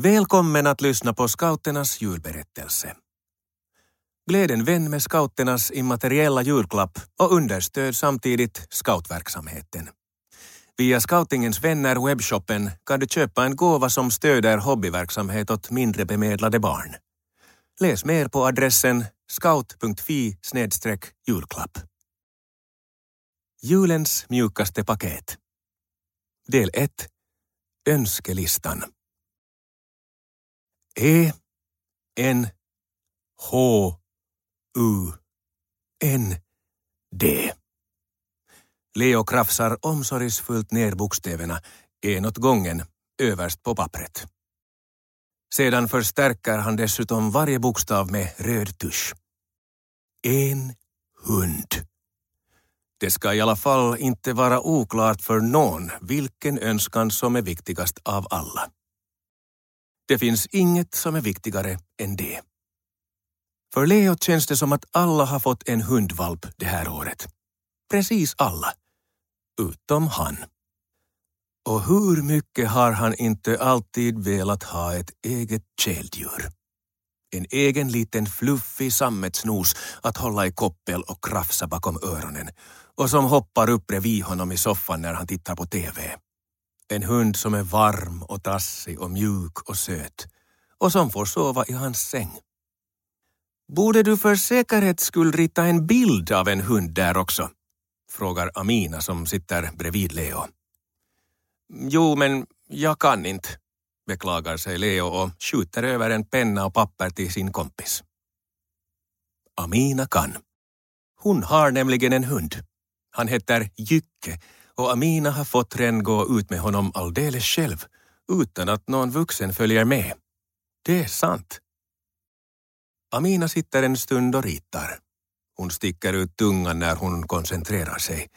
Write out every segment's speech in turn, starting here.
Välkommen att lyssna på scouternas julberättelse. Gläd en vän med scouternas immateriella julklapp och understöd samtidigt scoutverksamheten. Via Scoutingens vänner webbshoppen kan du köpa en gåva som stöder hobbyverksamhet åt mindre bemedlade barn. Läs mer på adressen scout.fi julklapp. Julens mjukaste paket. Del 1. Önskelistan. E N H U N D. Leo krafsar omsorgsfullt ner bokstäverna en åt gången överst på pappret. Sedan förstärker han dessutom varje bokstav med röd tusch. En hund. Det ska i alla fall inte vara oklart för någon vilken önskan som är viktigast av alla. Det finns inget som är viktigare än det. För Leo känns det som att alla har fått en hundvalp det här året. Precis alla. Utom han. Och hur mycket har han inte alltid velat ha ett eget källdjur? En egen liten fluffig sammetsnos att hålla i koppel och krafsa bakom öronen och som hoppar upp bredvid honom i soffan när han tittar på TV. En hund som är varm och tassig och mjuk och söt och som får sova i hans säng. Borde du för säkerhets skull rita en bild av en hund där också? Frågar Amina som sitter bredvid Leo. Jo, men jag kan inte, beklagar sig Leo och skjuter över en penna och papper till sin kompis. Amina kan. Hon har nämligen en hund. Han heter Jycke och Amina har fått Ren gå ut med honom alldeles själv utan att någon vuxen följer med. Det är sant. Amina sitter en stund och ritar. Hon sticker ut tungan när hon koncentrerar sig.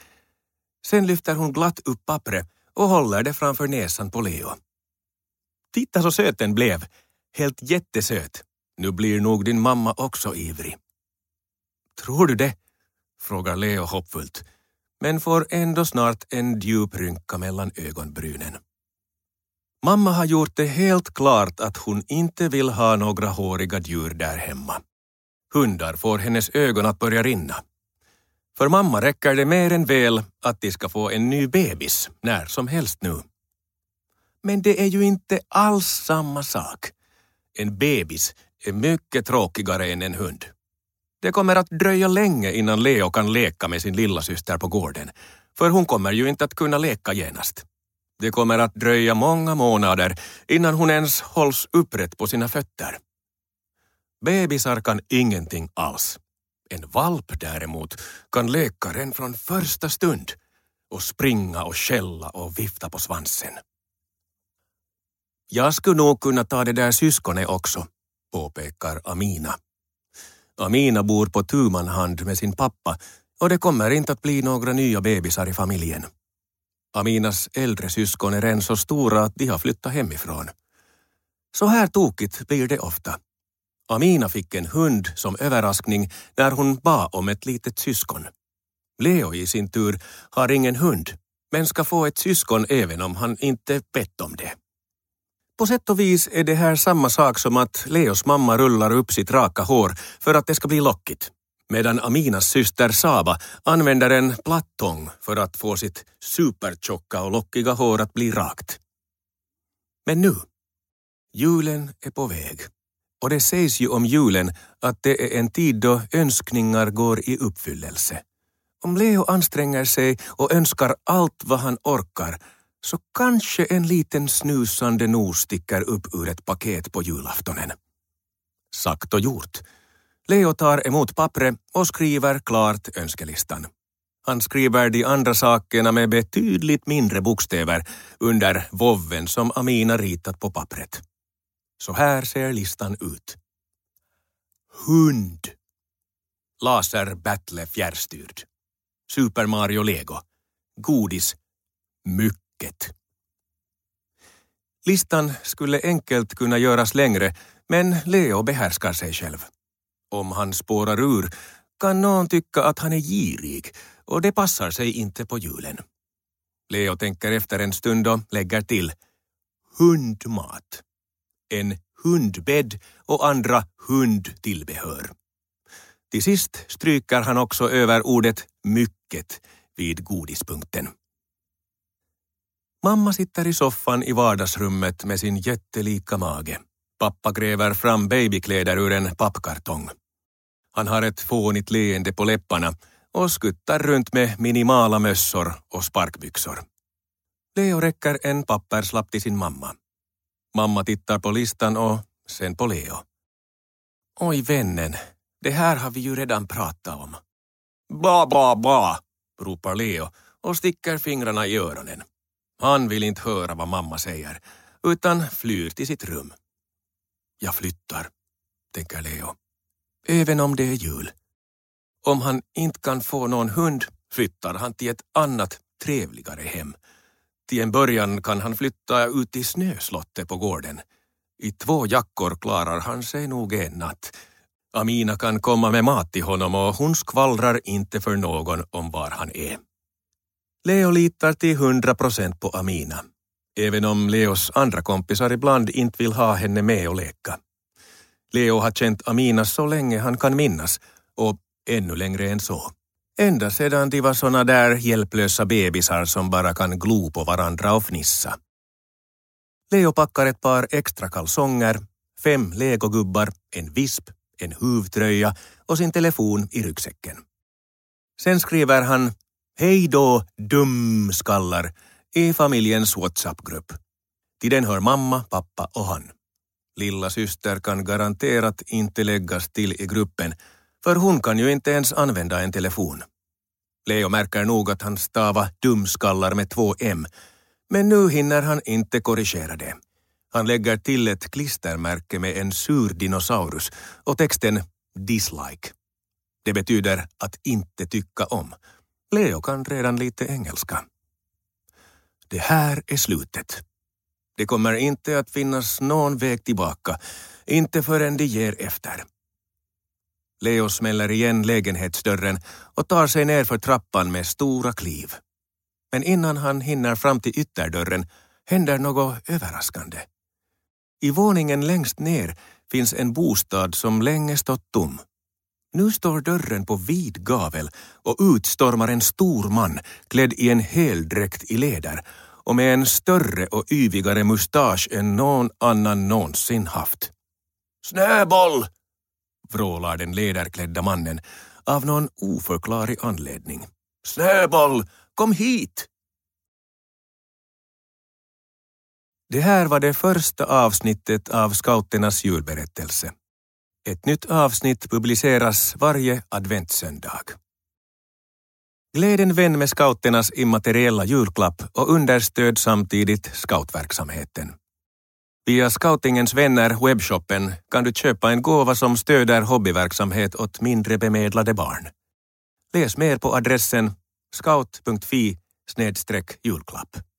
Sen lyfter hon glatt upp pappret och håller det framför näsan på Leo. Titta så söt den blev. Helt jättesöt. Nu blir nog din mamma också ivrig. Tror du det? frågar Leo hoppfullt men får ändå snart en djup rynka mellan ögonbrynen. Mamma har gjort det helt klart att hon inte vill ha några håriga djur där hemma. Hundar får hennes ögon att börja rinna. För mamma räcker det mer än väl att de ska få en ny bebis när som helst nu. Men det är ju inte alls samma sak. En bebis är mycket tråkigare än en hund. Det kommer att dröja länge innan Leo kan leka med sin lillasyster på gården, för hon kommer ju inte att kunna leka genast. Det kommer att dröja många månader innan hon ens hålls upprätt på sina fötter. Bebisar kan ingenting alls. En valp däremot kan leka redan från första stund och springa och skälla och vifta på svansen. Jag skulle nog kunna ta det där syskonet också, påpekar Amina. Amina bor på tumanhand med sin pappa och det kommer inte att bli några nya bebisar i familjen. Aminas äldre syskon är än så stora att de har flyttat hemifrån. Så här tokigt blir det ofta. Amina fick en hund som överraskning när hon bad om ett litet syskon. Leo i sin tur har ingen hund, men ska få ett syskon även om han inte bett om det. På sätt och vis är det här samma sak som att Leos mamma rullar upp sitt raka hår för att det ska bli lockigt. Medan Aminas syster Saba använder en plattång för att få sitt supertjocka och lockiga hår att bli rakt. Men nu, julen är på väg. Och det sägs ju om julen att det är en tid då önskningar går i uppfyllelse. Om Leo anstränger sig och önskar allt vad han orkar så kanske en liten snusande nos sticker upp ur ett paket på julaftonen. Sagt och gjort. Leo tar emot pappret och skriver klart önskelistan. Han skriver de andra sakerna med betydligt mindre bokstäver under vovven som Amina ritat på pappret. Så här ser listan ut. Hund. Laser Battle fjärrstyrd. Super Mario Lego. Godis. Mycket mycket. Listan skulle enkelt kunna göras längre, men Leo behärskar sig själv. Om han spårar ur kan någon tycka att han är girig och det passar sig inte på julen. Leo tänker efter en stund och lägger till hundmat. en hundbädd och andra hundtillbehör. Till sist stryker han också över ordet mycket vid godispunkten. Mamma sitter i soffan i vardagsrummet med sin jättelika mage. Pappa gräver fram babykläder ur en pappkartong. Han har ett fånigt leende på läpparna och skuttar runt med minimala mössor och sparkbyxor. Leo räcker en papperslapp till sin mamma. Mamma tittar på listan och sen på Leo. Oj vännen, det här har vi ju redan pratat om. Ba, ba, ba! ropar Leo och sticker fingrarna i öronen. Han vill inte höra vad mamma säger, utan flyr till sitt rum. Jag flyttar, tänker Leo. Även om det är jul. Om han inte kan få någon hund flyttar han till ett annat, trevligare hem. Till en början kan han flytta ut i snöslottet på gården. I två jackor klarar han sig nog en natt. Amina kan komma med mat till honom och hon skvallrar inte för någon om var han är. Leo litar till hundra procent på Amina, även om Leos andra kompisar ibland inte vill ha henne med och leka. Leo har känt Amina så länge han kan minnas och ännu längre än så. Ända sedan de var såna där hjälplösa bebisar som bara kan glo på varandra och fnissa. Leo packar ett par extra kalsonger, fem legogubbar, en visp, en huvtröja och sin telefon i ryggsäcken. Sen skriver han Hej då, dumskallar i familjens WhatsApp-grupp. Till den hör mamma, pappa och han. Lilla syster kan garanterat inte läggas till i gruppen för hon kan ju inte ens använda en telefon. Leo märker nog att han stavar dumskallar med två M, men nu hinner han inte korrigera det. Han lägger till ett klistermärke med en sur dinosaurus och texten dislike. Det betyder att inte tycka om. Leo kan redan lite engelska. Det här är slutet. Det kommer inte att finnas någon väg tillbaka, inte förrän de ger efter. Leo smäller igen lägenhetsdörren och tar sig ner för trappan med stora kliv. Men innan han hinner fram till ytterdörren händer något överraskande. I våningen längst ner finns en bostad som länge stått tom. Nu står dörren på vid gavel och utstormar en stor man klädd i en heldräkt i läder och med en större och yvigare mustasch än någon annan någonsin haft. Snöboll! vrålar den läderklädda mannen av någon oförklarlig anledning. Snöboll, kom hit! Det här var det första avsnittet av Scouternas julberättelse. Ett nytt avsnitt publiceras varje adventssöndag. Gläd en vän med scouternas immateriella julklapp och understöd samtidigt scoutverksamheten. Via Scoutingens vänner webbshoppen kan du köpa en gåva som stöder hobbyverksamhet åt mindre bemedlade barn. Läs mer på adressen scout.fi julklapp.